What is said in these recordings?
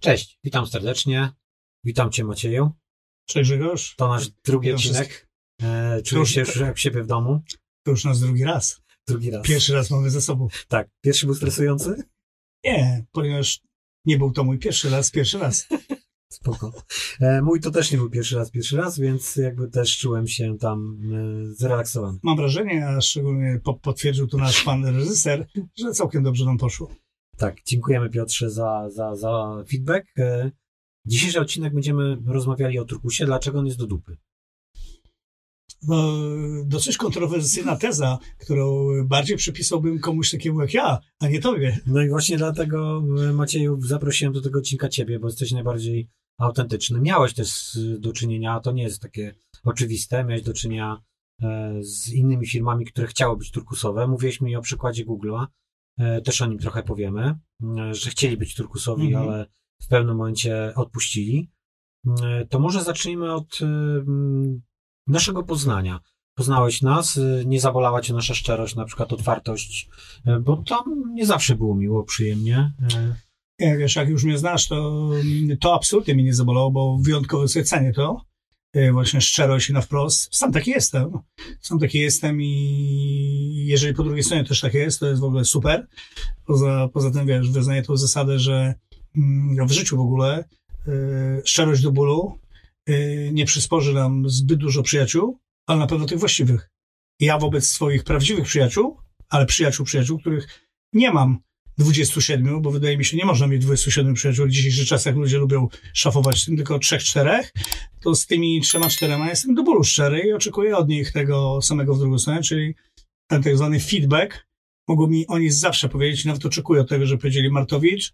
Cześć, witam serdecznie. Witam Cię Macieju. Cześć Grzegorz. To nasz drugi Witam odcinek. E, czuję już- się już jak siebie w domu. To już nasz drugi raz. Drugi raz. Pierwszy raz mamy ze sobą. Tak. Pierwszy był stresujący? Nie, ponieważ nie był to mój pierwszy raz, pierwszy raz. Spoko. E, mój to też nie był pierwszy raz, pierwszy raz, więc jakby też czułem się tam e, zrelaksowany. Mam wrażenie, a szczególnie po, potwierdził to nasz pan reżyser, że całkiem dobrze nam poszło. Tak, dziękujemy Piotrze za, za, za feedback. E, dzisiejszy odcinek będziemy rozmawiali o turkusie, dlaczego on jest do dupy. No, dosyć kontrowersyjna teza, którą bardziej przypisałbym komuś takiemu jak ja, a nie tobie. No i właśnie dlatego, e, Macieju, zaprosiłem do tego odcinka Ciebie, bo jesteś najbardziej autentyczny. Miałeś też do czynienia, to nie jest takie oczywiste, miałeś do czynienia e, z innymi firmami, które chciały być turkusowe. Mówiłeś mi o przykładzie Google'a, też o nim trochę powiemy, e, że chcieli być turkusowi, Mhm. ale w pewnym momencie odpuścili. E, To może zacznijmy od e, naszego poznania. Poznałeś nas, e, nie zabolała cię nasza szczerość, na przykład otwartość, e, bo tam nie zawsze było miło, przyjemnie. E, Nie, wiesz, jak już mnie znasz, to, to absolutnie mnie nie zabolało, bo wyjątkowo sobie cenię to. E, Właśnie szczerość i na wprost. Sam taki jestem. Sam taki jestem i jeżeli po drugiej stronie też tak jest, to jest w ogóle super. Poza, poza tym, wiesz, wyznaję tą zasadę, że mm, w życiu w ogóle e, szczerość do bólu e, nie przysporzy nam zbyt dużo przyjaciół, ale na pewno tych właściwych. Ja wobec swoich prawdziwych przyjaciół, ale przyjaciół, przyjaciół, których nie mam 27, bo wydaje mi się, nie można mieć 27 przyjaciół. W dzisiejszych czasach ludzie lubią szafować tym tylko trzech, czterech. To z tymi trzema, czterema jestem do bólu szczery i oczekuję od nich tego samego w drugą stronę, czyli ten tak zwany feedback. Mogą mi oni zawsze powiedzieć, nawet oczekuję od tego, że powiedzieli Martowicz,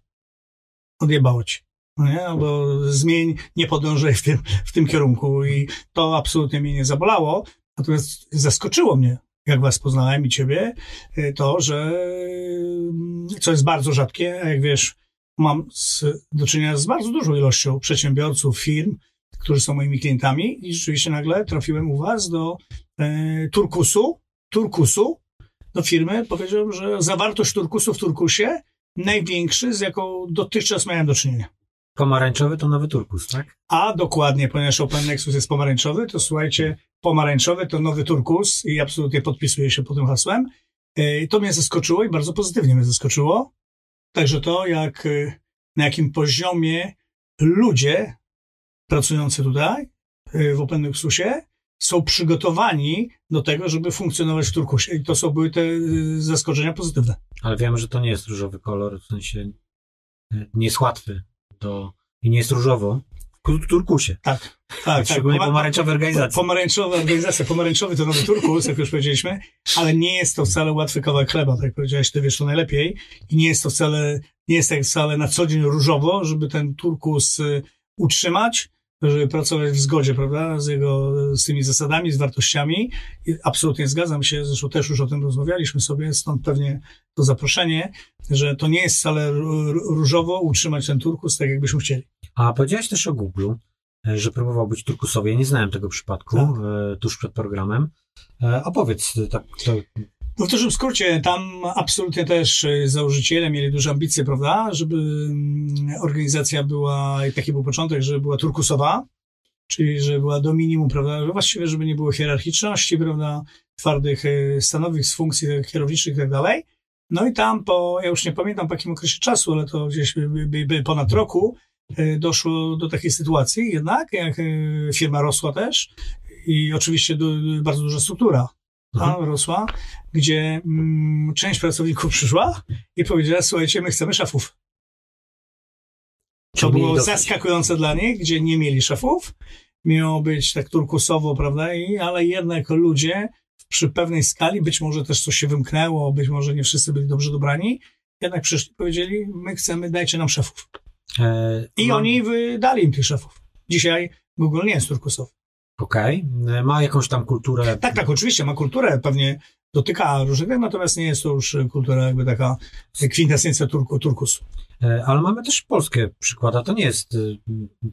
odjebało ci. No nie? Albo zmień, nie podążaj w tym, w tym kierunku. I to absolutnie mnie nie zabolało. Natomiast zaskoczyło mnie, jak was poznałem i ciebie, y, to, że y, co jest bardzo rzadkie, a jak wiesz, mam z, do czynienia z bardzo dużą ilością przedsiębiorców, firm, którzy są moimi klientami i rzeczywiście nagle trafiłem u was do e, Turkusu, Turkusu, do firmy, powiedziałem, że zawartość Turkusu w Turkusie największy, z jaką dotychczas miałem do czynienia. Pomarańczowy to nowy turkus, tak? A dokładnie, ponieważ Open Nexus jest pomarańczowy, to słuchajcie, pomarańczowy to nowy turkus i absolutnie podpisuję się pod tym hasłem. E, To mnie zaskoczyło i bardzo pozytywnie mnie zaskoczyło. Także to, jak, e, na jakim poziomie ludzie pracujący tutaj e, w Open Nexusie są przygotowani do tego, żeby funkcjonować w turkusie. I to są były te zaskoczenia pozytywne. Ale wiemy, że to nie jest różowy kolor, w sensie nie jest łatwy do, i nie jest różowo turkusie. Tak, tak. Szczególnie Poma- pomarańczowe organizacje. Pomarańczowa organizacja, pomarańczowy to nowy turkus, jak już powiedzieliśmy, ale nie jest to wcale łatwy kawałek chleba, tak jak powiedziałeś, ty wiesz to najlepiej. I nie jest to wcale, nie jest tak wcale na co dzień różowo, żeby ten turkus y, utrzymać, żeby pracować w zgodzie, prawda, z jego, z tymi zasadami, z wartościami. I absolutnie zgadzam się, zresztą też już o tym rozmawialiśmy sobie, stąd pewnie to zaproszenie, że to nie jest wcale ró- różowo utrzymać ten turkus tak, jakbyśmy chcieli. A powiedziałeś też o Google, że próbował być turkusowy. Ja nie znałem tego przypadku Tak. e, tuż przed programem. Opowiedz, e, tak, to, No w dużym skrócie, tam absolutnie też y, założyciele mieli duże ambicje, prawda, żeby mm, organizacja była, i taki był początek, żeby była turkusowa, czyli że była do minimum, prawda, właściwie, żeby nie było hierarchiczności, prawda, twardych, y, stanowisk, funkcji kierowniczych i tak dalej. No i tam po, ja już nie pamiętam po jakim okresie czasu, ale to gdzieś ponad roku, y, doszło do takiej sytuacji jednak, jak firma rosła też i oczywiście du, bardzo duża struktura Mhm. rosła, gdzie mm, część pracowników przyszła i powiedziała, słuchajcie, my chcemy szefów. To było zaskakujące dla nich, gdzie nie mieli szefów. Miało być tak turkusowo, prawda, i, ale jednak ludzie przy pewnej skali, być może też coś się wymknęło, być może nie wszyscy byli dobrze dobrani, jednak przyszli i powiedzieli, my chcemy, dajcie nam szefów. e, I ma- oni wydali im tych szefów. Dzisiaj Google nie jest turkusowy. Okej, E, ma jakąś tam kulturę. Tak, tak, oczywiście ma kulturę, pewnie dotyka różnych, natomiast nie jest to już kultura jakby taka kwintesencja turku, turkusu. E, Ale mamy też polskie przykłady, to nie jest, y,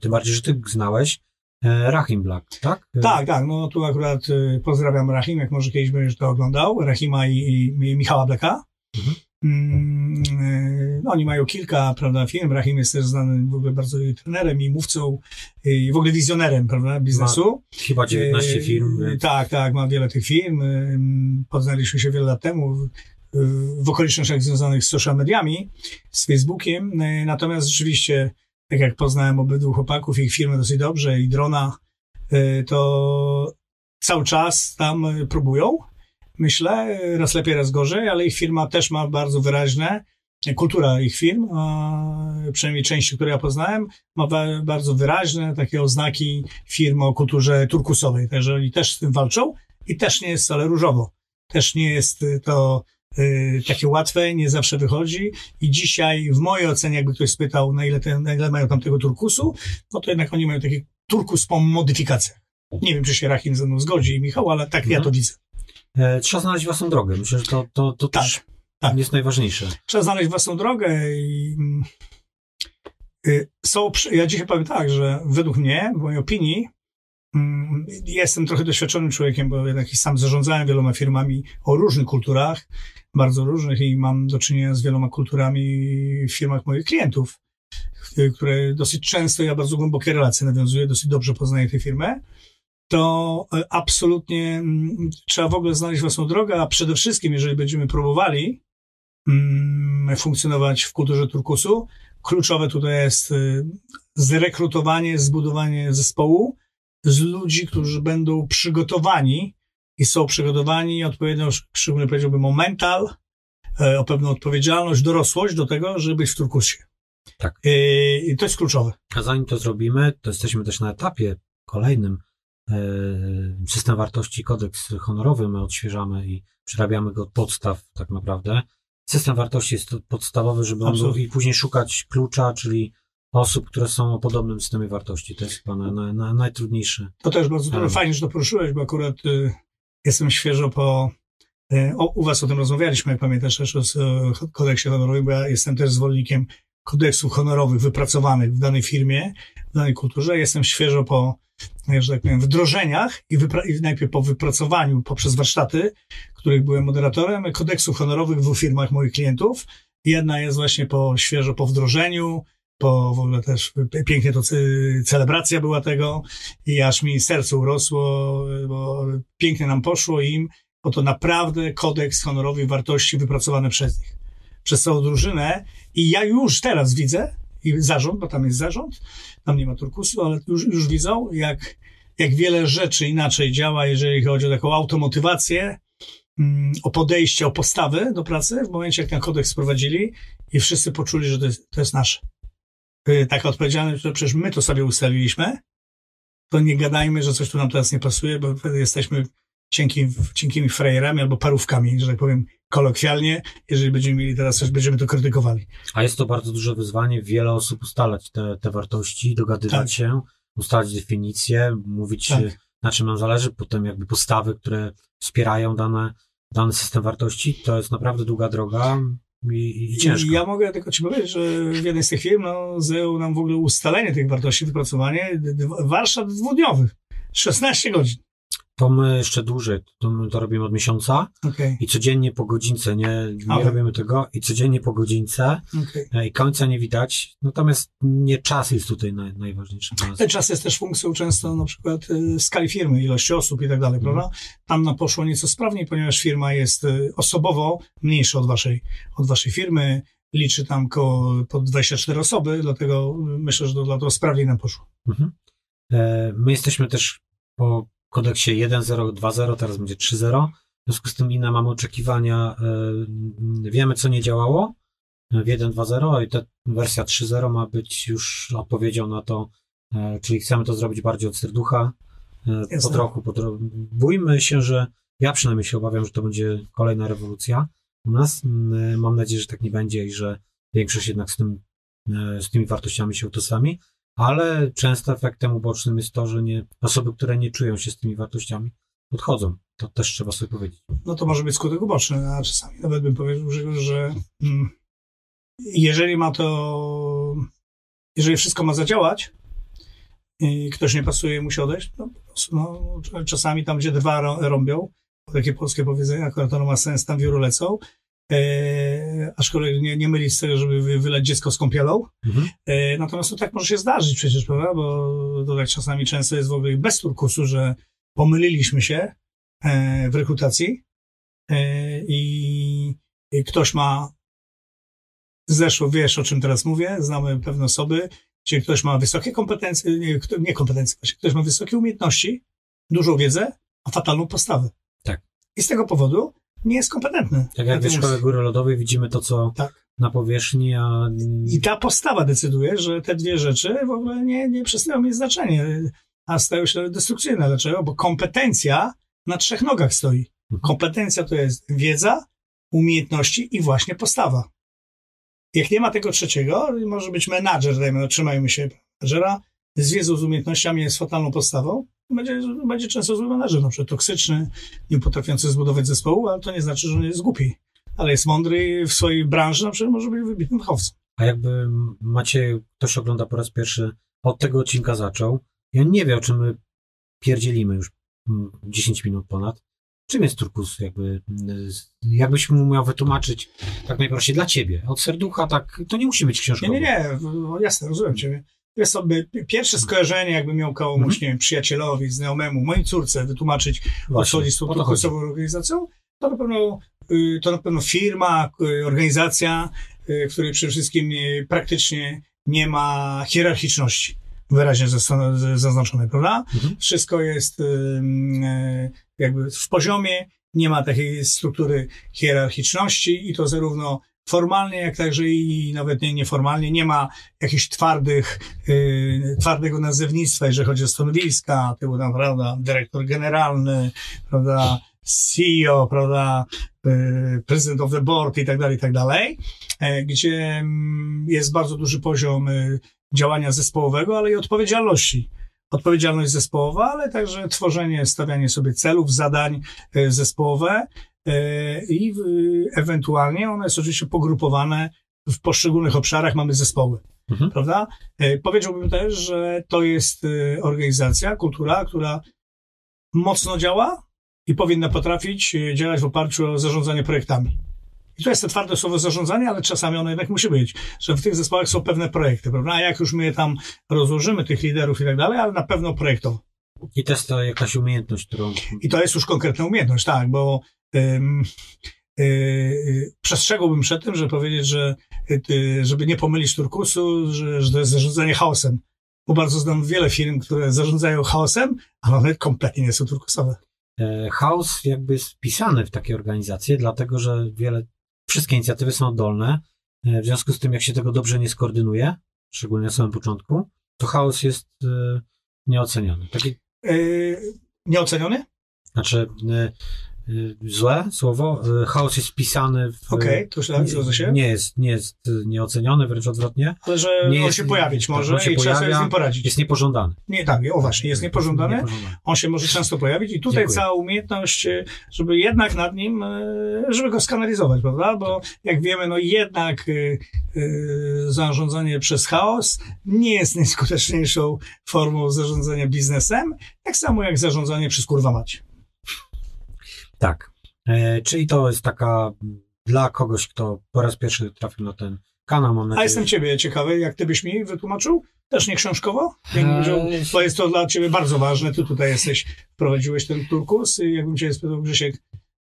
tym bardziej, że ty znałeś, e, Rahim Black, tak? E, Tak, tak, no tu akurat pozdrawiam Rahim, jak może kiedyś będziesz to oglądał, Rahima i, i, Michała Bleka. Mhm. Mm, e, oni mają kilka, prawda, firm. Rahim jest też znany w ogóle bardzo trenerem i mówcą i w ogóle wizjonerem, prawda, biznesu. Ma chyba 19 firm. E, tak, tak, ma wiele tych firm. Poznaliśmy się wiele lat temu w okolicznościach związanych z social mediami, z Facebookiem. Natomiast rzeczywiście, tak jak poznałem obydwu chłopaków, ich firmy dosyć dobrze i drona, to cały czas tam próbują myślę, raz lepiej, raz gorzej, ale ich firma też ma bardzo wyraźne, kultura ich firm, przynajmniej części, które ja poznałem, ma bardzo wyraźne takie oznaki firm o kulturze turkusowej, także oni też z tym walczą i też nie jest wcale różowo. Też nie jest to y, takie łatwe, nie zawsze wychodzi i dzisiaj w mojej ocenie, jakby ktoś spytał, na ile, te, na ile mają tam tego turkusu, no to jednak oni mają taki turkus po modyfikacjach. Nie wiem, czy się Rachim ze mną zgodzi, Michał, ale tak mhm. ja to widzę. E, trzeba znaleźć własną drogę. Myślę, że to, to, to tak, też tak. jest najważniejsze. Trzeba znaleźć własną drogę i y, są, ja dzisiaj powiem tak, że według mnie, w mojej opinii, mm, jestem trochę doświadczonym człowiekiem, bo jednak sam zarządzałem wieloma firmami o różnych kulturach, bardzo różnych i mam do czynienia z wieloma kulturami w firmach moich klientów, które dosyć często ja bardzo głębokie relacje nawiązuję, dosyć dobrze poznaję tę firmę to e, absolutnie mm, trzeba w ogóle znaleźć własną drogę, a przede wszystkim, jeżeli będziemy próbowali mm, funkcjonować w kulturze turkusu, kluczowe tutaj jest e, zrekrutowanie, zbudowanie zespołu z ludzi, którzy będą przygotowani i są przygotowani odpowiednio, szczególnie powiedziałbym o mental, e, o pewną odpowiedzialność, dorosłość do tego, żeby być w turkusie. Tak. I to jest kluczowe. A zanim to zrobimy, to jesteśmy też na etapie kolejnym, E, system wartości, kodeks honorowy my odświeżamy i przerabiamy go od podstaw tak naprawdę. System wartości jest podstawowy, żeby on był, i później szukać klucza, czyli osób, które są o podobnym systemie wartości. To jest chyba na, na, na najtrudniejsze. To też bardzo element. fajnie, że to poruszyłeś, bo akurat y, jestem świeżo po y, o, u was o tym rozmawialiśmy, pamiętasz, też o y, kodeksie honorowym, bo ja jestem też zwolennikiem kodeksów honorowych wypracowanych w danej firmie, w danej kulturze. Jestem świeżo po że tak powiem, wdrożeniach i, i najpierw po wypracowaniu poprzez warsztaty, których byłem moderatorem, kodeksów honorowych w dwóch firmach moich klientów. Jedna jest właśnie po świeżo po wdrożeniu, po w ogóle też pięknie to celebracja była tego i aż mi serce urosło, bo pięknie nam poszło im, bo to naprawdę kodeks honorowy wartości wypracowane przez nich, przez całą drużynę i ja już teraz widzę, i zarząd, bo tam jest zarząd, tam nie ma turkusu, ale już, już widzą, jak, jak wiele rzeczy inaczej działa, jeżeli chodzi o taką automotywację, mm, o podejście, o postawy do pracy w momencie, jak ten kodeks wprowadzili i wszyscy poczuli, że to jest, to jest nasze. Y, taka odpowiedzialność, że przecież my to sobie ustaliliśmy, to nie gadajmy, że coś tu nam teraz nie pasuje, bo wtedy jesteśmy cienki, cienkimi frajerami albo parówkami, że tak powiem kolokwialnie, jeżeli będziemy mieli teraz coś, będziemy to krytykowali. A jest to bardzo duże wyzwanie, wiele osób ustalać te, te wartości, dogadywać tak. się, ustalać definicje, mówić tak. na czym nam zależy, potem jakby postawy, które wspierają dane, dany system wartości, to jest naprawdę długa droga i, i ciężko. Ja mogę tylko ci powiedzieć, że w jednej z tych firm no, zajęło nam w ogóle ustalenie tych wartości, wypracowanie warsztat dwudniowych, 16 godzin. To my jeszcze dłużej, to my to robimy od miesiąca okay. i codziennie po godzince, nie, nie okay. robimy tego i codziennie po godzince okay. E, i końca nie widać, natomiast nie czas jest tutaj naj, najważniejszy. Ten czas jest też funkcją często na przykład y, skali firmy, ilości osób i tak dalej, mm. prawda? Tam na poszło nieco sprawniej, ponieważ firma jest y, osobowo mniejsza od waszej, od waszej firmy, liczy tam koło po 24 osoby, dlatego myślę, że to dlatego sprawniej nam poszło. Mhm. E, my jesteśmy też po kodeksie 1.0, teraz będzie 3.0. W związku z tym inne mamy oczekiwania. E, wiemy, co nie działało w 1.2.0 i ta wersja 3.0 ma być już odpowiedzią na to, e, czyli chcemy to zrobić bardziej od serducha, e, po trochu, po. Bójmy się, że ja przynajmniej się obawiam, że to będzie kolejna rewolucja u nas. Mam nadzieję, że tak nie będzie i że większość jednak z, tym, z tymi wartościami się utożsami ale często efektem ubocznym jest to, że nie, osoby, które nie czują się z tymi wartościami, odchodzą. To też trzeba sobie powiedzieć. No to może być skutek uboczny, a czasami nawet bym powiedział, że, że mm, jeżeli ma to, jeżeli wszystko ma zadziałać i ktoś nie pasuje, musi odejść, no, no czasami tam, gdzie dwa rąbią, takie polskie powiedzenie, akurat to ma sens, tam wióry lecą e, aczkolwiek nie, nie mylić z tego, żeby wy, wylać dziecko z kąpielą. Mhm. E, natomiast to tak może się zdarzyć przecież, prawda? Bo to tak czasami często jest w ogóle bez turkusu, że pomyliliśmy się e, w rekrutacji e, i, i ktoś ma zeszło, wiesz o czym teraz mówię, znamy pewne osoby, gdzie ktoś ma wysokie kompetencje, nie, nie kompetencje, ktoś ma wysokie umiejętności, dużą wiedzę, a fatalną postawę. Tak. I z tego powodu nie jest kompetentny. Tak jak w szkole góry lodowej widzimy to, co Tak. na powierzchni, a I ta postawa decyduje, że te dwie rzeczy w ogóle nie, nie przestają mieć znaczenia, a stają się destrukcyjne. Dlaczego? Bo kompetencja na trzech nogach stoi. Mhm. Kompetencja to jest wiedza, umiejętności i właśnie postawa. Jak nie ma tego trzeciego, może być menadżer, dajmy, trzymajmy się menadżera, z wiedzą, z umiejętnościami, jest fatalną postawą, będzie, będzie często zły menadżer, na przykład toksyczny, nie potrafiący zbudować zespołu, ale to nie znaczy, że on jest głupi. Ale jest mądry w swojej branży, na przykład może być wybitnym fachowcem. A jakby Maciej, ktoś ogląda po raz pierwszy, od tego odcinka zaczął i on nie wie, o czym my pierdzielimy już mm, 10 minut ponad. Czym jest turkus? Jakby, mm, jakbyś mu miał wytłumaczyć tak najprościej dla ciebie. Od serducha tak, to nie musi być Nie, książkowo. nie, nie, no, jasne, rozumiem ciebie. Wiesz sobie, pierwsze skojarzenie, jakby miał komuś, Mhm. nie wiem, przyjacielowi, znajomemu, mojej córce wytłumaczyć, o co chodzi z tą turkusową organizacją, to na pewno, y, to na pewno firma, y, organizacja, y, w której przede wszystkim praktycznie nie ma hierarchiczności wyraźnie zaznaczonej, prawda? Mhm. Wszystko jest jakby w poziomie, nie ma takiej struktury hierarchiczności i to zarówno formalnie, jak także i nawet nie, nieformalnie. Nie ma jakichś twardych, y, twardego nazewnictwa, jeżeli chodzi o stanowiska, typu tam, prawda, dyrektor generalny, prawda, CEO, prawda, y, president of the board i tak dalej, i tak dalej, e, gdzie mm, jest bardzo duży poziom y, działania zespołowego, ale i odpowiedzialności. Odpowiedzialność zespołowa, ale także tworzenie, stawianie sobie celów, zadań e, zespołowe i w- ewentualnie one są oczywiście pogrupowane w poszczególnych obszarach, mamy zespoły, Mhm. prawda? E, Powiedziałbym też, że to jest e, organizacja, kultura, która mocno działa i powinna potrafić e, działać w oparciu o zarządzanie projektami. I to jest to twarde słowo zarządzanie, ale czasami ono jednak musi być, że w tych zespołach są pewne projekty, prawda? A jak już my je tam rozłożymy, tych liderów i tak dalej, ale na pewno projektowo. I to jest to jakaś umiejętność, którą... I to jest już konkretna umiejętność, tak, bo ym, y, y, przestrzegałbym przed tym, żeby powiedzieć, że y, żeby nie pomylić turkusu, że, że to jest zarządzanie chaosem. Bo bardzo znam wiele firm, które zarządzają chaosem, ale one kompletnie nie są turkusowe. E, Chaos jakby jest wpisany w takie organizacje, dlatego że wiele, wszystkie inicjatywy są oddolne. E, W związku z tym, jak się tego dobrze nie skoordynuje, szczególnie na samym początku, to chaos jest e, nieoceniony. Taki, Yy, nieoceniony? znaczy, e, e, złe słowo, e, chaos jest wpisany w... Okej, to już tak, zgodzę się. Nie jest, nie jest e, nieoceniony, wręcz odwrotnie. Ale że nie on jest- się pojawić tak, może się i trzeba sobie pojawia, z nim poradzić. Jest niepożądany. Nie, tak, o właśnie, jest niepożądany. Niepożądany. On się może często pojawić i tutaj Dziękuję. cała umiejętność, żeby jednak nad nim, żeby go skanalizować, prawda? Bo jak wiemy, no jednak zarządzanie przez chaos nie jest najskuteczniejszą formą zarządzania biznesem, tak samo jak zarządzanie przez kurwa mać. Tak. E, czyli to jest taka dla kogoś, kto po raz pierwszy trafił na ten kanał, mam A jestem ciebie ciekawy, jak ty byś mi wytłumaczył? Też nie książkowo? Eee. powiedział, Bo jest to dla ciebie bardzo ważne. Ty tutaj jesteś, wprowadziłeś ten turkus i jakbym cię spytał, Grzesiek,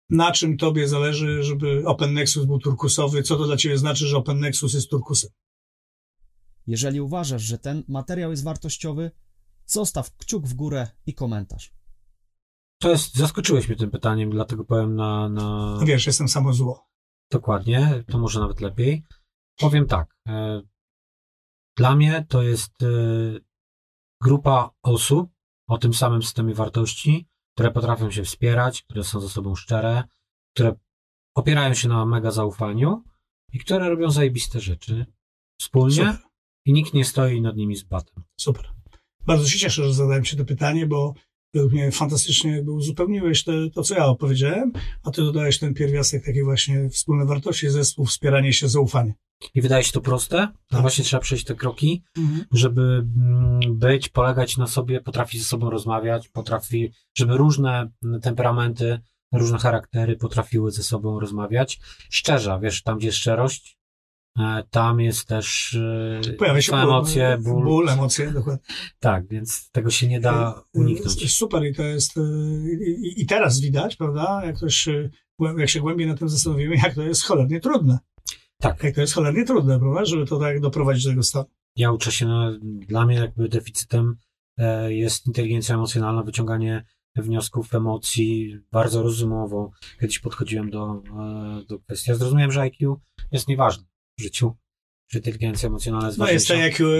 na czym tobie zależy, żeby Open Nexus był turkusowy? Co to dla ciebie znaczy, że Open Nexus jest turkusem? Jeżeli uważasz, że ten materiał jest wartościowy, zostaw kciuk w górę i komentarz. To jest, zaskoczyłeś mnie tym pytaniem, dlatego powiem na, na No wiesz, jestem samo zło. dokładnie, to może nawet lepiej. Powiem tak. E, dla mnie to jest e, grupa osób o tym samym systemie wartości, które potrafią się wspierać, które są ze sobą szczere, które opierają się na mega zaufaniu i które robią zajebiste rzeczy wspólnie Super. i nikt nie stoi nad nimi z batem. Super. Bardzo się cieszę, że zadałem ci to pytanie, bo według mnie fantastycznie jakby uzupełniłeś te, to, co ja opowiedziałem, a ty dodałeś ten pierwiastek takiej właśnie wspólne wartości, zespół, wspieranie się, zaufanie. I wydaje się to proste, no Tak. właśnie trzeba przejść te kroki, żeby mm, być, polegać na sobie, potrafi ze sobą rozmawiać, potrafi, żeby różne temperamenty różne charaktery potrafiły ze sobą rozmawiać. Szczerze, wiesz, tam gdzie jest szczerość, tam jest też e, Pojawia się emocje, ból. ból, emocje, dokładnie. Tak, więc tego się nie da Y, uniknąć. Super i to jest, i, i teraz widać, prawda, jak, ktoś, jak się głębiej na tym zastanowimy, jak to jest cholernie trudne. Tak, Jak to jest cholernie trudne, prawda, żeby to tak doprowadzić do tego stanu. ja uczę się, no, dla mnie jakby deficytem e, jest inteligencja emocjonalna, wyciąganie wniosków, emocji bardzo rozumowo. Kiedyś podchodziłem do, e, do kwestii. Ja zrozumiałem, że IQ jest nieważne życiu, że inteligencja emocjonalna jest No jest to ważniejsza. jak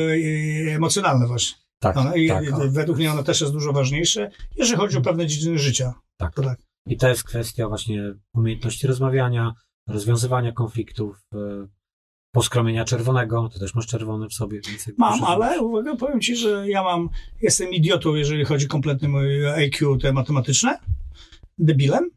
y, emocjonalne właśnie. Tak, No, i tak, według mnie ono też jest dużo ważniejsze, jeżeli chodzi o pewne dziedziny życia. tak. To tak. I to jest kwestia właśnie umiejętności rozmawiania, rozwiązywania konfliktów, e, poskromienia czerwonego. Ty też masz czerwony w sobie. Mam, ale uwaga, powiem ci, że ja mam, jestem idiotą, jeżeli chodzi kompletnie moje IQ te matematyczne, debilem.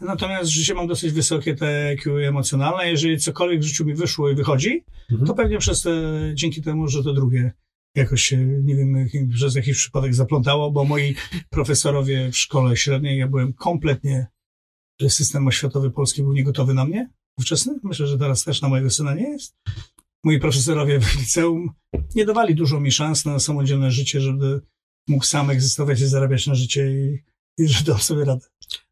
Natomiast w życiu mam dosyć wysokie te IQ emocjonalne. Jeżeli cokolwiek w życiu mi wyszło i wychodzi, Mhm. to pewnie przez te, dzięki temu, że to drugie jakoś się, nie wiem, przez jakiś przypadek zaplątało, bo moi profesorowie w szkole średniej, ja byłem kompletnie, że system oświatowy polski był niegotowy na mnie, ówczesny. Myślę, że teraz też na mojego syna nie jest. Moi profesorowie w liceum nie dawali dużo mi szans na samodzielne życie, żeby mógł sam egzystować i zarabiać na życie i, i że dał sobie radę.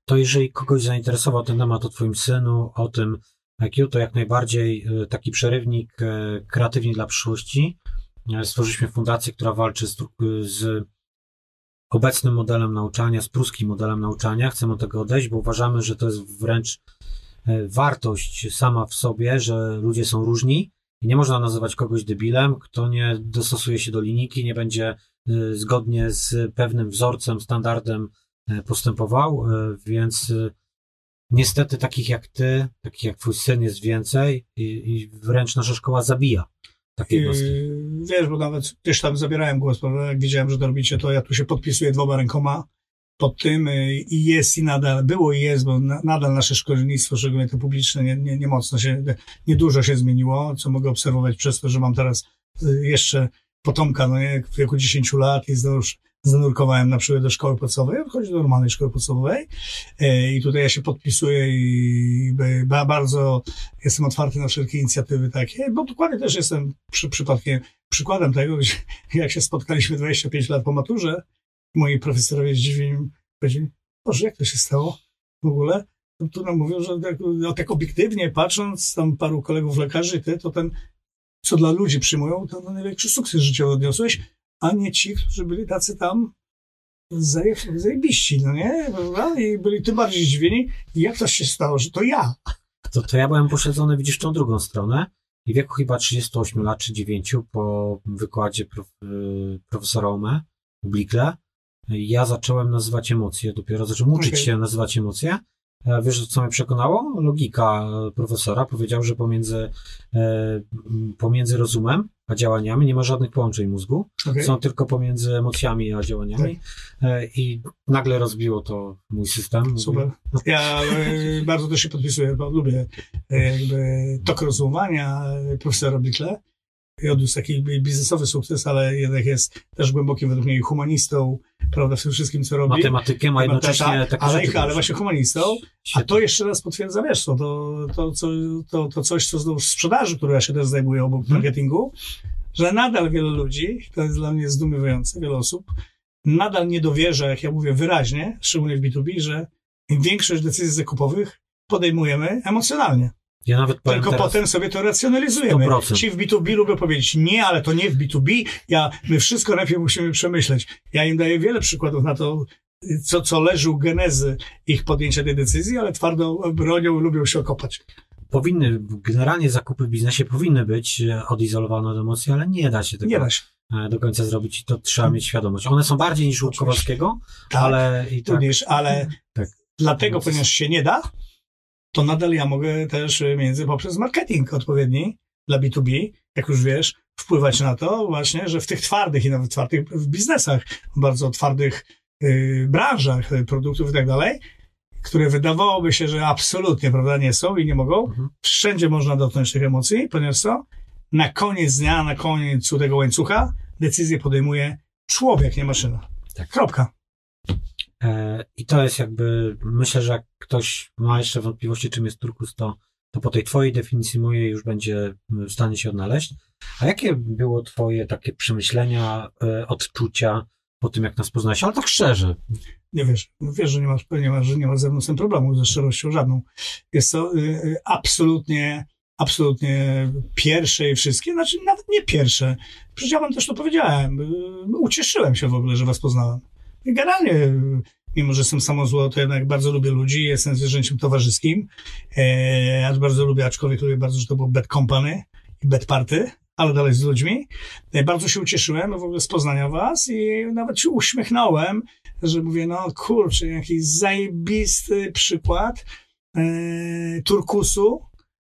To jeżeli kogoś zainteresował ten temat o Twoim synu, o tym IQ, to jak najbardziej e, taki przerywnik e, kreatywni dla przyszłości. E, Stworzyliśmy fundację, która walczy z, z obecnym modelem nauczania, z pruskim modelem nauczania. Chcemy od tego odejść, bo uważamy, że to jest wręcz wartość sama w sobie, że ludzie są różni i nie można nazywać kogoś debilem, kto nie dostosuje się do linijki, nie będzie zgodnie z pewnym wzorcem, standardem postępował, e, więc e, niestety takich jak ty, takich jak twój syn jest więcej i, i wręcz nasza szkoła zabija takie jednostki. Wiesz, bo nawet gdzieś tam zabierałem głos, prawda? Jak widziałem, że to robicie, to ja tu się podpisuję dwoma rękoma pod tym i jest i nadal, było i jest, bo na, nadal nasze szkolnictwo, szczególnie to publiczne, nie, nie, nie mocno się, niedużo się zmieniło, co mogę obserwować przez to, że mam teraz jeszcze potomka, no nie, w wieku 10 lat i znowuż zanurkowałem na przykład do szkoły podstawowej, on chodzi do normalnej szkoły podstawowej yy, i tutaj ja się podpisuję i bardzo jestem otwarty na wszelkie inicjatywy takie, bo dokładnie też jestem przy, przypadkiem, przykładem tego, gdzie jak się spotkaliśmy 25 lat po maturze, moi profesorowie zdziwieni powiedzieli, Boże, jak to się stało w ogóle? To tu nam mówią, że tak, no, tak obiektywnie patrząc, tam paru kolegów lekarzy, ty, to ten, co dla ludzi przyjmują, to no, największy sukces życiowy odniosłeś, a nie ci, którzy byli tacy tam zaje- zajebiści, no nie? Prawda? I byli tym bardziej zdziwieni, jak to się stało, że to ja. To, to ja byłem pośledzony, widzisz, tą drugą stronę i w wieku chyba 38 lat czy 9 po wykładzie prof, y, profesora Ome Blikle ja zacząłem nazywać emocje, dopiero zacząłem uczyć Okej. się nazywać emocje. E, Wiesz, co mnie przekonało? Logika profesora powiedział, że pomiędzy, e, pomiędzy rozumem a działaniami nie ma żadnych połączeń mózgu. Okay? Są tylko pomiędzy emocjami a działaniami. E, I nagle rozbiło to mój system. Super. Ja e, bardzo też się podpisuję, bo lubię jakby tok rozumowania profesora Bickle. I odniósł taki biznesowy sukces, ale jednak jest też głębokim według mnie humanistą, prawda, w tym wszystkim, co robi. Matematykiem, a jednocześnie Tak, ale, ale właśnie humanistą. A to jeszcze raz potwierdza, wiesz, to, to, co, to, to coś, co znów w sprzedaży, które ja się też zajmuję obok Mhm. marketingu, że nadal wiele ludzi, to jest dla mnie zdumiewające, wiele osób, nadal nie dowierza, jak ja mówię wyraźnie, szczególnie w B2B, że większość decyzji zakupowych podejmujemy emocjonalnie. Ja nawet powiem Tylko teraz, potem sobie to racjonalizujemy. 100%. Ci w B2B lubią powiedzieć nie, ale to nie w B2B. Ja, my wszystko najpierw musimy przemyśleć. Ja im daję wiele przykładów na to, co, co leży u genezy ich podjęcia tej decyzji, ale twardo bronią, lubią się okopać. powinny, generalnie zakupy w biznesie powinny być e, odizolowane od emocji, ale nie da się tego Nie da się. e, do końca zrobić i to trzeba mieć świadomość. One są bardziej niż u. Kowalskiego, Tak, ale i tak. również, ale Tak. dlatego, ponieważ się nie da, to nadal ja mogę też y, między poprzez marketing odpowiedni dla B2B, jak już wiesz, wpływać na to właśnie, że w tych twardych i nawet twardych w biznesach, bardzo twardych y, branżach y, produktów i tak dalej, które wydawałoby się, że absolutnie, prawda, nie są i nie mogą, Mhm. wszędzie można dotknąć tych emocji, ponieważ co? Na koniec dnia, na końcu tego łańcucha decyzję podejmuje człowiek, nie maszyna. Tak. Kropka. E, I to jest jakby, myślę, że jak ktoś ma jeszcze wątpliwości, czym jest turkus, to, to po tej twojej definicji mojej już będzie w stanie się odnaleźć. A jakie było twoje takie przemyślenia, e, odczucia po tym, jak nas poznałeś? Ale tak szczerze. Nie wiesz, wiesz, że nie masz, nie masz, że nie ma ze mną problemu, ze szczerością żadną. Jest to y, y, absolutnie, absolutnie pierwsze i wszystkie, znaczy nawet nie pierwsze. Przecież ja wam też to powiedziałem. Y, ucieszyłem się w ogóle, że was poznałem. Generalnie, y, mimo że jestem samozło, to jednak bardzo lubię ludzi, jestem zwierzęciem towarzyskim. E, bardzo lubię, aczkolwiek lubię bardzo, że to było bad company i bad party ale dalej z ludźmi. E, Bardzo się ucieszyłem w ogóle z poznania was i nawet się uśmiechnąłem, że mówię, no kurczę, jakiś zajebisty przykład e, turkusu.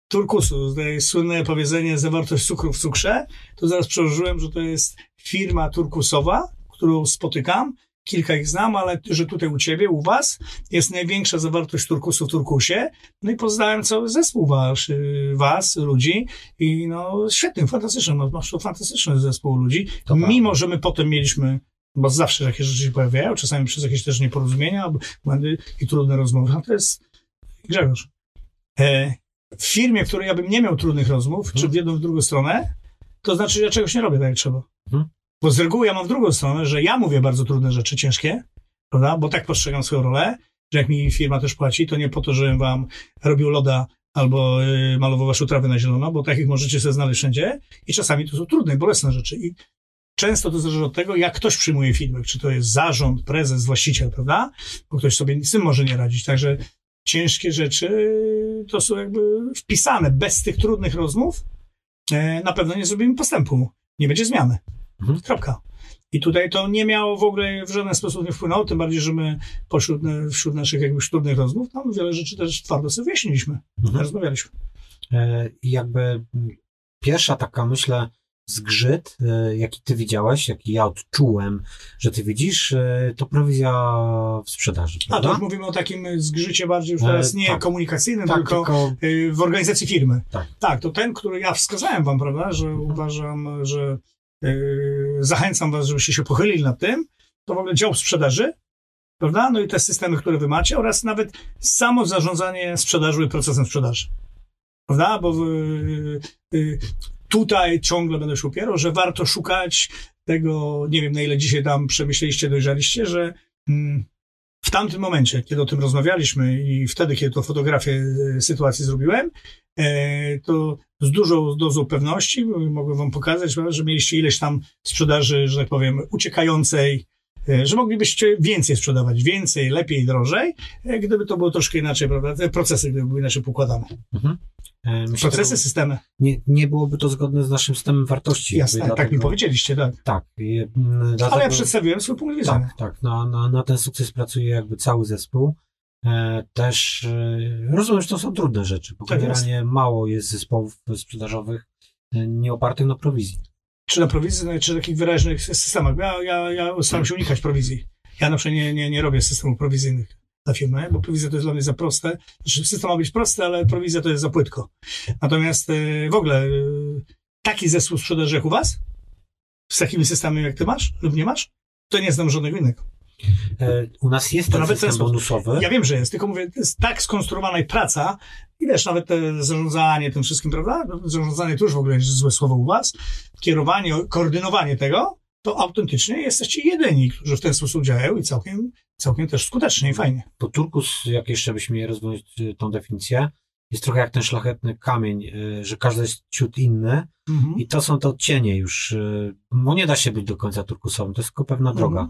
Turkusu, tutaj słynne powiedzenie zawartość cukru w cukrze, to zaraz przełożyłem, że to jest firma turkusowa, którą spotykam, kilka ich znam, ale że tutaj u ciebie, u was jest największa zawartość turkusu w turkusie. No i poznałem cały zespół wasz, y, was, ludzi i no świetny, fantastyczny, no, masz to fantastyczny zespół ludzi. To Mimo, prawda. że my potem mieliśmy, bo zawsze takie rzeczy się pojawiają, czasami przez jakieś też nieporozumienia, błędy i trudne rozmowy, a to jest Grzegorz. E, w firmie, w której ja bym nie miał trudnych rozmów, czy w jedną, w drugą stronę, to znaczy, że ja czegoś nie robię tak jak trzeba. Mhm. Bo z reguły ja mam w drugą stronę, że ja mówię bardzo trudne rzeczy, ciężkie, prawda? Bo tak postrzegam swoją rolę, że jak mi firma też płaci, to nie po to, żebym wam robił loda albo y, malował waszą trawę na zielono, bo takich możecie sobie znaleźć wszędzie i czasami to są trudne i bolesne rzeczy. I często to zależy od tego, jak ktoś przyjmuje feedback, czy to jest zarząd, prezes, właściciel, prawda? Bo ktoś sobie z tym może nie radzić. Także ciężkie rzeczy y, to są jakby wpisane. Bez tych trudnych rozmów e, na pewno nie zrobimy postępu. Nie będzie zmiany. Mhm. Kropka. I tutaj to nie miało w ogóle w żaden sposób nie wpłynęło, tym bardziej, że my pośród, wśród naszych jakby trudnych rozmów tam wiele rzeczy też twardo sobie wyjaśniliśmy, Mhm. rozmawialiśmy. E, I jakby pierwsza taka, myślę, zgrzyt, e, jaki ty widziałeś, jaki ja odczułem, że ty widzisz, e, to prowizja w sprzedaży, A to prawda? już mówimy o takim zgrzycie bardziej już E, teraz nie tak. komunikacyjnym, tak, tylko tylko w organizacji firmy. Tak. tak, to ten, który ja wskazałem wam, prawda, że uważam, że y, zachęcam was, żebyście się pochylili nad tym, to w ogóle dział sprzedaży, prawda, no i te systemy, które wy macie oraz nawet samo zarządzanie sprzedażą i procesem sprzedaży. Prawda, bo y, y, tutaj ciągle będę się upierał, że warto szukać tego, nie wiem na ile dzisiaj tam przemyśleliście, dojrzaliście, że mm, w tamtym momencie, kiedy o tym rozmawialiśmy i wtedy, kiedy to fotografię e, sytuacji zrobiłem, e, to z dużą dozą pewności mogę wam pokazać, że mieliście ileś tam sprzedaży, że tak powiem, uciekającej, że moglibyście więcej sprzedawać, więcej, lepiej, drożej, e, gdyby to było troszkę inaczej, prawda, te procesy gdyby były inaczej pokładane. mhm. E, myślę, Procesy, tego- systemy, nie, nie byłoby to zgodne z naszym systemem wartości. jasne, jakby tak mi dlatego- powiedzieliście, tak. Tak. i, mm, Ale dlatego- ja przedstawiłem swój punkt widzenia. Tak, tak. Na, na, na ten sukces pracuje jakby cały zespół. E, też e, rozumiem, że to są trudne rzeczy, bo Tak jest. generalnie mało jest zespołów sprzedażowych e, nie opartych na prowizji. Czy na prowizji, no, czy takich wyraźnych systemach. Ja, ja, ja staram się unikać prowizji. Ja na przykład nie, nie, nie robię systemów prowizyjnych dla firmy, bo prowizja to jest dla mnie za proste. Znaczy, system ma być prosty, ale prowizja to jest za płytko. Natomiast e, w ogóle e, taki zespół sprzedaży jak u was, z takimi systemami jak ty masz lub nie masz, to nie znam żadnego innego. E, u nas jest To nawet system bonusowy. Ja wiem, że jest, tylko mówię, to jest tak skonstruowana i praca, i wiesz, nawet te zarządzanie tym wszystkim, prawda? No, Zarządzanie to już w ogóle jest złe słowo u was. Kierowanie, koordynowanie tego, to autentycznie jesteście jedyni, którzy w ten sposób działają i całkiem, całkiem też skutecznie i fajnie. Bo turkus, jak jeszcze byśmy rozwinąć e, tą definicję, jest trochę jak ten szlachetny kamień, e, że każdy jest ciut inny Mhm. i to są te odcienie już, e, bo nie da się być do końca turkusowym, to jest tylko pewna Mhm. droga.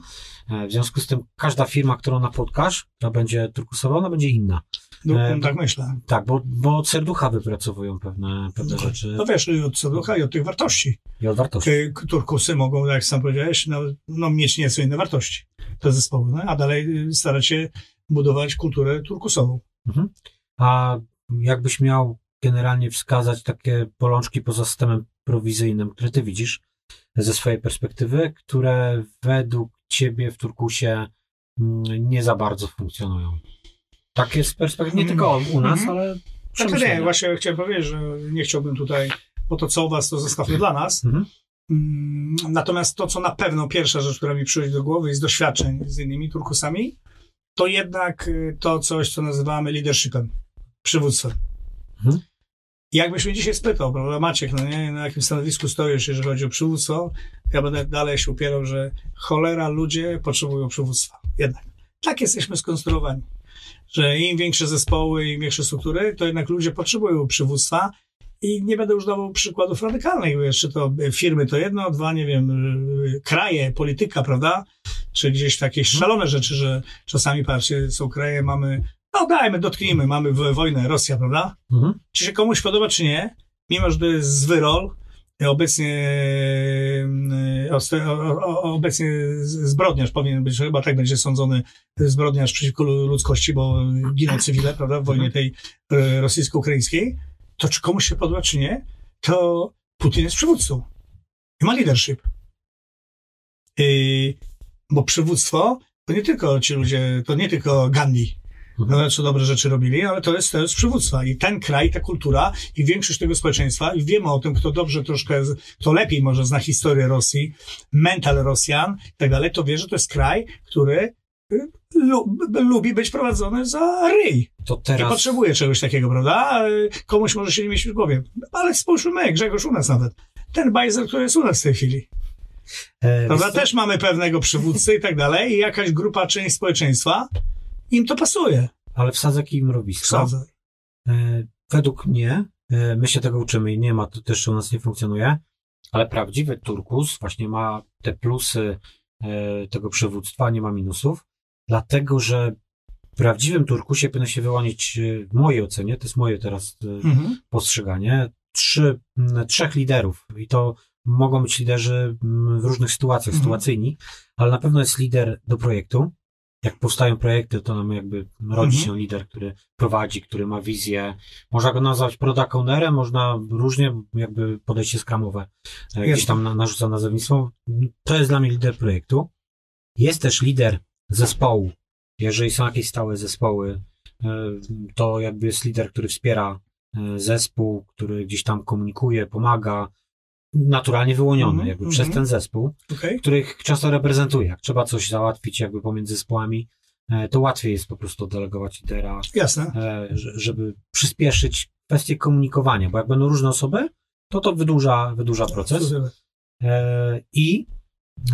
E, W związku z tym każda firma, którą napotkasz, która będzie turkusowa, ona będzie inna. No, E, tak myślę. Tak, bo, bo od serducha wypracowują pewne, pewne rzeczy No wiesz, i od serducha i od tych wartości. i od wartości. Te turkusy mogą, jak sam powiedziałeś, no, no mieć nieco inne wartości. Te zespoły, no, a dalej y, starać się budować kulturę turkusową. Mhm. A jakbyś miał generalnie wskazać takie bolączki poza systemem prowizyjnym, które ty widzisz ze swojej perspektywy, które według ciebie w Turkusie mm, nie za bardzo funkcjonują? Takie z perspektywy, nie tylko u nas, Mhm. ale Znaczy nie, właśnie chciałem powiedzieć, że nie chciałbym tutaj, bo to co u was, to zostawmy dla nas. Mhm. Mm, Natomiast to, co na pewno pierwsza rzecz, która mi przychodzi do głowy, jest doświadczeń z innymi turkusami, to jednak y, to coś, co nazywamy leadershipem, przywództwem. Mhm. Jakbyś mnie dzisiaj spytał, prawda, Maciek, no nie, na jakim stanowisku stoisz, jeżeli chodzi o przywództwo, ja będę dalej się upierał, że cholera ludzie potrzebują przywództwa. Jednak. Tak jesteśmy skonstruowani. Że im większe zespoły, im większe struktury, to jednak ludzie potrzebują przywództwa i nie będę już dawał przykładów radykalnych, bo jeszcze to firmy to jedno, dwa, nie wiem, y, kraje, polityka, prawda? Czy gdzieś takie szalone rzeczy, że czasami, patrzcie, są kraje, mamy, no dajmy, dotknijmy, mamy wojnę, Rosja, prawda? Mhm. Czy się komuś podoba, czy nie, mimo że to jest zwyrol, obecnie, e, obecnie zbrodniarz powinien być, chyba tak będzie sądzony zbrodniarz przeciwko lu- ludzkości, bo giną cywile, prawda, w wojnie tej e, rosyjsko-ukraińskiej, to czy komuś się podoba, czy nie, to Putin jest przywódcą i ma leadership. Yy, bo przywództwo to nie tylko ci ludzie, to nie tylko Gandhi, co dobre rzeczy robili, ale to jest, to jest przywództwa. I ten kraj, ta kultura i większość tego społeczeństwa, i wiemy o tym, kto dobrze troszkę, kto lepiej może zna historię Rosji, mental Rosjan i tak dalej, to wie, że to jest kraj, który y, lu, lubi być prowadzony za ryj. To Nie teraz... potrzebuje czegoś takiego, prawda? Y, Komuś może się nie mieścić w głowie. Ale spójrzmy my, Grzegorz u nas nawet. Ten bajzer, który jest u nas w tej chwili. E, Prawda? Też mamy pewnego przywódcę i tak dalej i jakaś grupa, część społeczeństwa im to pasuje. Ale wsadzę kij w mrowisko. Wsadzę. E, Według mnie, e, my się tego uczymy i nie ma, to też u nas nie funkcjonuje, ale prawdziwy turkus właśnie ma te plusy e, tego przywództwa, nie ma minusów, dlatego że w prawdziwym turkusie powinno się wyłonić, e, w mojej ocenie, to jest moje teraz Mhm. postrzeganie, trzy, trzech liderów i to mogą być liderzy w różnych sytuacjach, Mhm. sytuacyjni, ale na pewno jest lider do projektu. Jak powstają projekty, to nam jakby rodzi Mhm. się lider, który prowadzi, który ma wizję. Można go nazwać product ownerem, można różnie, jakby podejście skramowe e, gdzieś tam na, narzuca nazewnictwo. To jest dla mnie lider projektu. Jest też lider zespołu. Jeżeli są jakieś stałe zespoły, e, to jakby jest lider, który wspiera e, zespół, który gdzieś tam komunikuje, pomaga, naturalnie wyłoniony Mhm, jakby mhm. przez ten zespół, Okej. których często reprezentuje. Jak trzeba coś załatwić jakby pomiędzy zespołami, e, to łatwiej jest po prostu delegować lidera, Jasne. e, że- żeby przyspieszyć kwestię komunikowania, bo jak będą różne osoby, to to wydłuża, wydłuża proces. Super. E, I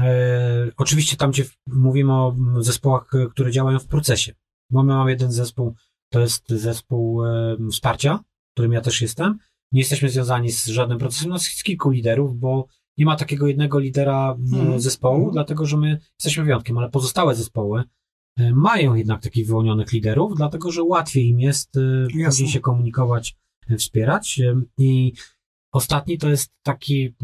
e, oczywiście tam, gdzie mówimy o zespołach, które działają w procesie. Bo my mamy jeden zespół, to jest zespół wsparcia, którym ja też jestem. Nie jesteśmy związani z żadnym procesem, no jest kilku liderów, bo nie ma takiego jednego lidera m, Mhm. zespołu, Mhm. dlatego że my jesteśmy wyjątkiem, ale pozostałe zespoły e, mają jednak takich wyłonionych liderów, dlatego że łatwiej im jest e, później się komunikować, e, wspierać. I ostatni to jest taki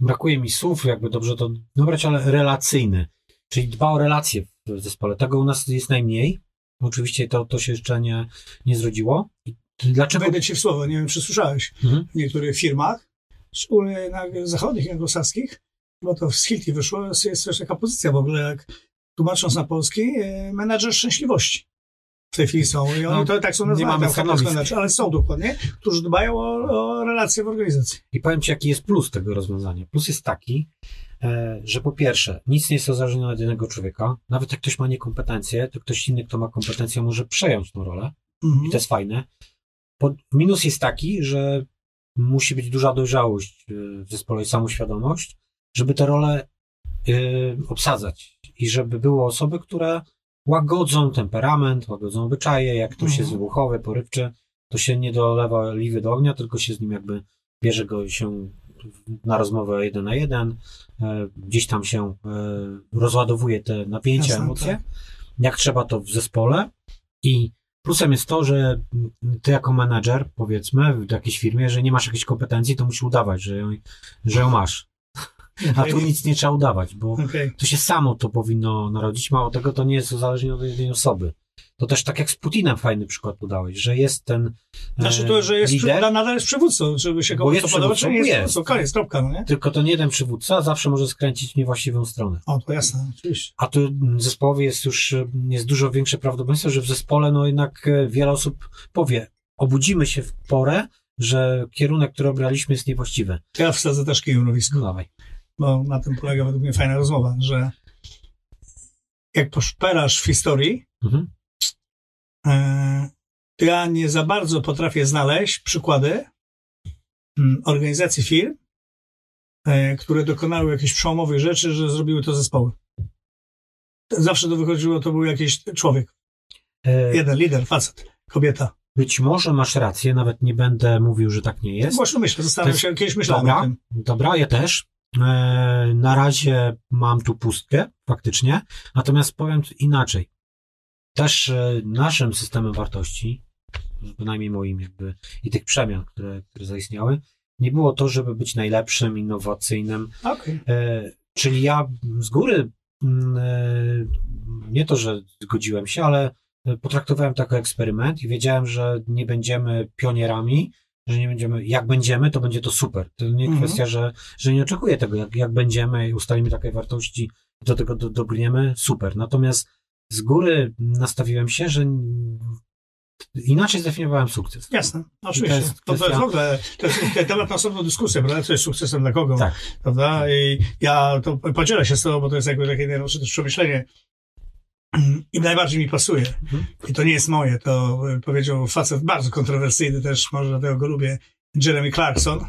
brakuje mi słów, jakby dobrze to dobrać, ale relacyjny, czyli dba o relacje w zespole. Tego u nas jest najmniej. Oczywiście to, to się jeszcze nie, nie zrodziło. I dlaczego? Wejdę ci w słowo, nie wiem, czy słyszałeś. Mhm. W niektórych firmach, szczególnie na zachodnich anglosaskich, bo to z Hilti wyszło, jest, też taka pozycja w ogóle, jak tłumacząc na polski, e, menadżer szczęśliwości. W tej chwili są. I oni No, to tak są nie mamy stanowisk. ale są dokładnie, którzy dbają o, o relacje w organizacji. I powiem Ci, jaki jest plus tego rozwiązania. Plus jest taki, e, że po pierwsze, nic nie jest uzależnione od jednego człowieka. Nawet jak ktoś ma niekompetencje, to ktoś inny, kto ma kompetencje, może przejąć tą rolę. Mhm. I to jest fajne. Po, minus jest taki, że musi być duża dojrzałość y, w zespole i samoświadomość, żeby te role y, obsadzać i żeby były osoby, które łagodzą temperament, łagodzą obyczaje, jak ktoś Mhm. jest wybuchowy, porywczy, to się nie dolewa oliwy do ognia, tylko się z nim jakby bierze go się na rozmowę jeden na jeden, e, gdzieś tam się rozładowuje te napięcia, Jasne, emocje. tak. Jak trzeba to w zespole i Plusem jest to, że ty jako menedżer, powiedzmy, w jakiejś firmie, że nie masz jakiejś kompetencji, to musisz udawać, że ją, że ją masz. A tu nic nie trzeba udawać, bo Okej. to się samo to powinno narodzić. Mało tego, to nie jest uzależnione od jednej osoby. To też tak jak z Putinem fajny przykład podałeś, że jest ten e, Znaczy to, że jest lider, lider, nadal jest przywódcą, żeby się komuś jest to podoba, czy nie jest jest. Koniec, kropka, no nie? tylko ten jeden przywódca zawsze może skręcić w niewłaściwą stronę. O, to jasne, oczywiście. A tu mm, zespołowi jest już e, jest dużo większe prawdopodobieństwo, że w zespole no jednak e, wiele osób powie, obudzimy się w porę, że kierunek, który obraliśmy jest niewłaściwy. Ja wsadzę też kij w mrowisko. No dawaj. bo na tym polega według mnie fajna rozmowa, że jak poszperasz w historii, Mhm. E, ja nie za bardzo potrafię znaleźć przykłady mm, organizacji firm, e, które dokonały jakichś przełomowych rzeczy, że zrobiły to zespoły. Zawsze to wychodziło, to był jakiś człowiek. E, Jeden lider, facet, kobieta. Być może masz rację, nawet nie będę mówił, że tak nie jest. Właśnie myślę, zastanawiam się, kiedyś myślałem o Dobra, tym. dobra, ja też. Na razie mam tu pustkę, faktycznie. Natomiast powiem inaczej. Też e, naszym systemem wartości, bynajmniej moim jakby, i tych przemian, które, które zaistniały, nie było to, żeby być najlepszym, innowacyjnym. Okej. E, czyli ja z góry mm, e, nie to, że zgodziłem się, ale potraktowałem to jako eksperyment i wiedziałem, że nie będziemy pionierami, że nie będziemy, jak będziemy, to będzie to super. To nie Mhm. kwestia, że, że nie oczekuję tego, jak, jak będziemy i ustalimy takie wartości, do tego do, dobrniemy, super. Natomiast z góry nastawiłem się, że inaczej zdefiniowałem sukces. Jasne, oczywiście. To jest To, to jest w ogóle, to jest temat na osobną dyskusję, prawda? Co jest sukcesem dla kogo, Tak. prawda? I ja to podzielę się z tobą, bo to jest jakby takie najnowsze też przemyślenie. I najbardziej mi pasuje. Mhm. I to nie jest moje, to y, powiedział facet bardzo kontrowersyjny też, może dlatego go lubię, Jeremy Clarkson,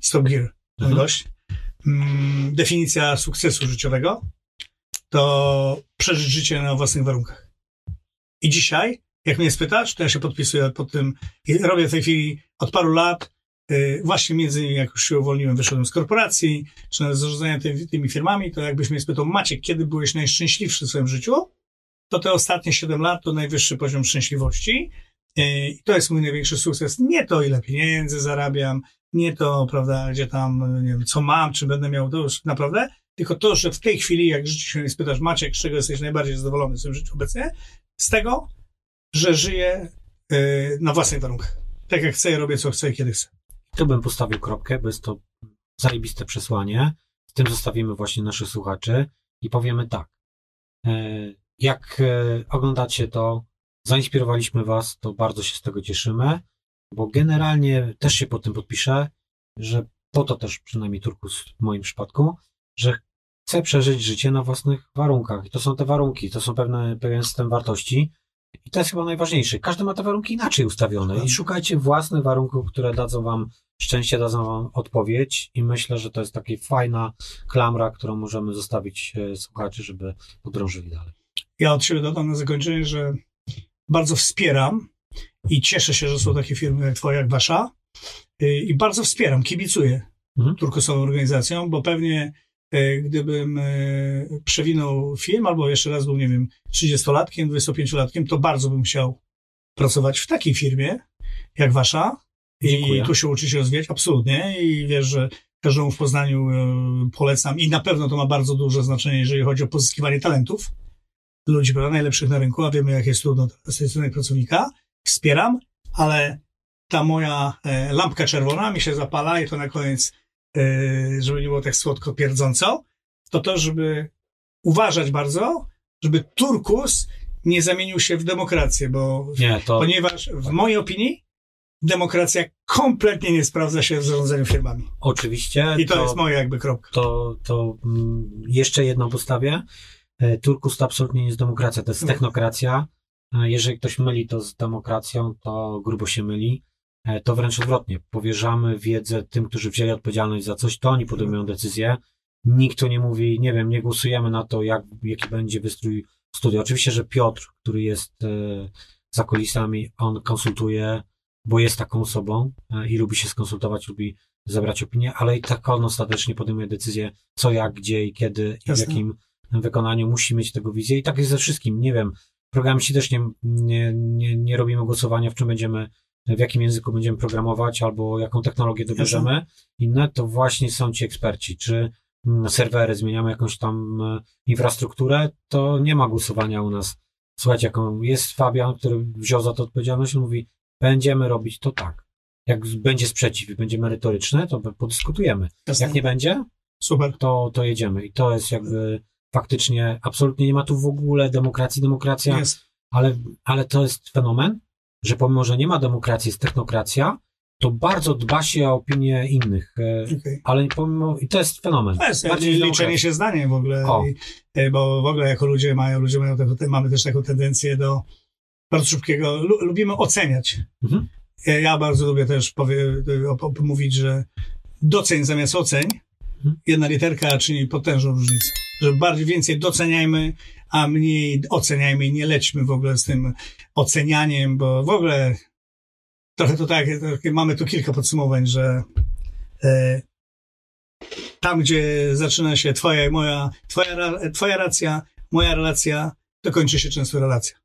Stop Gear, Mhm. gość. Mm, definicja sukcesu życiowego to przeżyć życie na własnych warunkach. I dzisiaj, jak mnie spytasz, to ja się podpisuję pod tym i robię w tej chwili od paru lat, y, właśnie między innymi jak już się uwolniłem, wyszedłem z korporacji, czy z zarządzania tymi, firmami, to jakbyś mnie spytał, Maciek, kiedy byłeś najszczęśliwszy w swoim życiu? To te ostatnie 7 lat to najwyższy poziom szczęśliwości. Y, I to jest mój największy sukces. Nie to, ile pieniędzy zarabiam, nie to, prawda, gdzie tam, nie wiem, co mam, czy będę miał, to już naprawdę, tylko to, że w tej chwili, jak życie się spytasz, Maciek, z czego jesteś najbardziej zadowolony w swoim życiu obecnie? Z tego, że żyję y, na własnych warunkach. Tak jak chcę, robię co chcę i kiedy chcę. Tu bym postawił kropkę, bo jest to zajebiste przesłanie. Z tym zostawimy właśnie naszych słuchaczy i powiemy tak. E, Jak e, oglądacie to, zainspirowaliśmy Was, to bardzo się z tego cieszymy, bo generalnie też się po tym podpiszę, że po to też przynajmniej Turkus w moim przypadku, że chcę przeżyć życie na własnych warunkach. I to są te warunki, to są pewne, pewien system wartości. I to jest chyba najważniejsze. Każdy ma te warunki inaczej ustawione i szukajcie własnych warunków, które dadzą wam szczęście, dadzą wam odpowiedź i myślę, że to jest taka fajna klamra, którą możemy zostawić e, słuchaczy, żeby podrążyli dalej. Ja od siebie dodam na zakończenie, że bardzo wspieram i cieszę się, że są takie firmy jak twoja, jak wasza y, i bardzo wspieram, kibicuję Mhm. turkusową organizacją, bo pewnie gdybym y, przewinął film albo jeszcze raz był, nie wiem, 30-latkiem, 25-latkiem, to bardzo bym chciał pracować w takiej firmie jak wasza i Dziękuję. tu się uczyć rozwijać, absolutnie i wiesz, że każdemu w Poznaniu y, polecam i na pewno to ma bardzo duże znaczenie, jeżeli chodzi o pozyskiwanie talentów ludzi, prawda, najlepszych na rynku, a wiemy, jak jest trudno z tej strony pracownika. Wspieram, ale ta moja e, lampka czerwona mi się zapala i to na koniec, e, żeby nie było tak słodko pierdząco, to to, żeby uważać bardzo, żeby turkus nie zamienił się w demokrację, bo Nie, to ponieważ w mojej opinii demokracja kompletnie nie sprawdza się w zarządzaniu firmami. oczywiście. I to, jest moja jakby kropka. to, to mm, jeszcze jedną postawię. E, Turkus to absolutnie nie jest demokracja, to jest technokracja. E, Jeżeli ktoś myli to z demokracją, to grubo się myli. E, To wręcz odwrotnie. Powierzamy wiedzę tym, którzy wzięli odpowiedzialność za coś, to oni podejmują decyzję. Nikt tu nie mówi, nie wiem, nie głosujemy na to, jak, jaki będzie wystrój studia. Oczywiście, że Piotr, który jest e, za kulisami, on konsultuje, bo jest taką osobą e, i lubi się skonsultować, lubi zebrać opinię, ale i tak on ostatecznie podejmuje decyzję, co, jak, gdzie i kiedy i w Jasne. jakim wykonaniu musi mieć tego wizję. I tak jest ze wszystkim. Nie wiem, programiści też nie, nie, nie, nie robimy głosowania, w czym będziemy, w jakim języku będziemy programować, albo jaką technologię dobierzemy. Inne to właśnie są ci eksperci. Czy mm, serwery, zmieniamy jakąś tam e, infrastrukturę, to nie ma głosowania u nas. Słuchajcie, jaką jest Fabian, który wziął za to odpowiedzialność, on mówi, będziemy robić to tak. Jak będzie sprzeciw i będzie merytoryczne, to podyskutujemy. Jasne. Jak nie będzie, Super. to, to jedziemy. I to jest jakby faktycznie, absolutnie nie ma tu w ogóle demokracji, demokracja, Jest. ale, ale to jest fenomen, że pomimo, że nie ma demokracji, jest technokracja, to bardzo dba się o opinię innych. E, Okay. ale pomimo, i to jest fenomen. To jest Bardziej liczenie się zdaniem w ogóle. I, e, bo w ogóle jako ludzie mają, ludzie mają taką, mamy też taką tendencję do bardzo szybkiego, lu, lubimy oceniać. Mhm. Ja, bardzo lubię też powie, mówić, że doceń zamiast oceń, Mhm. jedna literka czyni potężną różnicę. Że bardziej więcej doceniajmy, a mniej oceniajmy i nie lećmy w ogóle z tym ocenianiem, bo w ogóle trochę to tak, mamy tu kilka podsumowań, że e, tam, gdzie zaczyna się twoja i moja, twoja, twoja racja, moja relacja, to kończy się często relacja.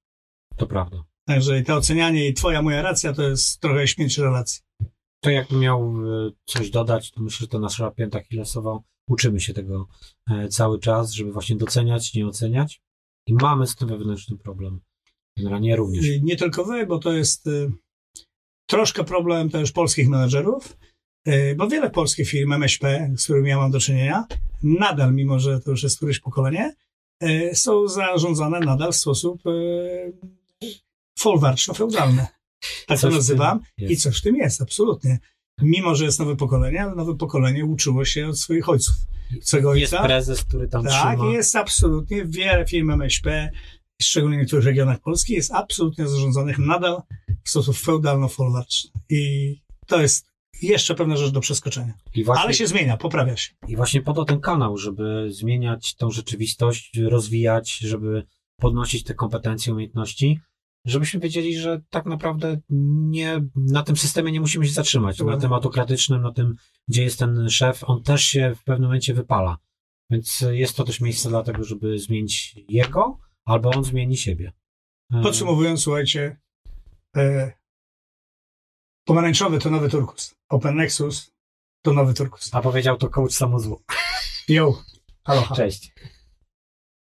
To prawda. Także i to ocenianie i twoja, moja racja to jest trochę śmierć relacji. To jakbym miał e, coś dodać, to myślę, że to nasza pięta Achillesowa. Uczymy się tego e, cały czas, żeby właśnie doceniać, nie oceniać. I mamy z tym wewnętrzny problem. Generalnie również. I Nie tylko wy, bo to jest y, troszkę problem też polskich menedżerów, y, bo wiele polskich firm MŚP, z którymi ja mam do czynienia, nadal, mimo że to już jest któreś pokolenie, y, są zarządzane nadal w sposób y, folwarczno-feudalny. Tak to Coś tym nazywam. I coś w tym jest, absolutnie. Mimo, że jest nowe pokolenie, ale nowe pokolenie uczyło się od swoich ojców. Swego Jest ojca. prezes, który tam Tak, trzyma. jest absolutnie. Wiele firm MŚP, szczególnie w niektórych regionach Polski, jest absolutnie zarządzanych nadal w sposób feudalno-folwarczny. I to jest jeszcze pewna rzecz do przeskoczenia. Właśnie, Ale się zmienia, poprawia się. I właśnie po to ten kanał, żeby zmieniać tą rzeczywistość, rozwijać, żeby podnosić te kompetencje, umiejętności, żebyśmy wiedzieli, że tak naprawdę nie, na tym systemie nie musimy się zatrzymać. Na tym autokratycznym, na tym, gdzie jest ten szef, on też się w pewnym momencie wypala. Więc jest to też miejsce dla tego, żeby zmienić jego, albo on zmieni siebie. E, Podsumowując, słuchajcie, e, pomarańczowy to nowy turkus. Open Nexus to nowy turkus. A powiedział to coach. Yo, aloha. Cześć.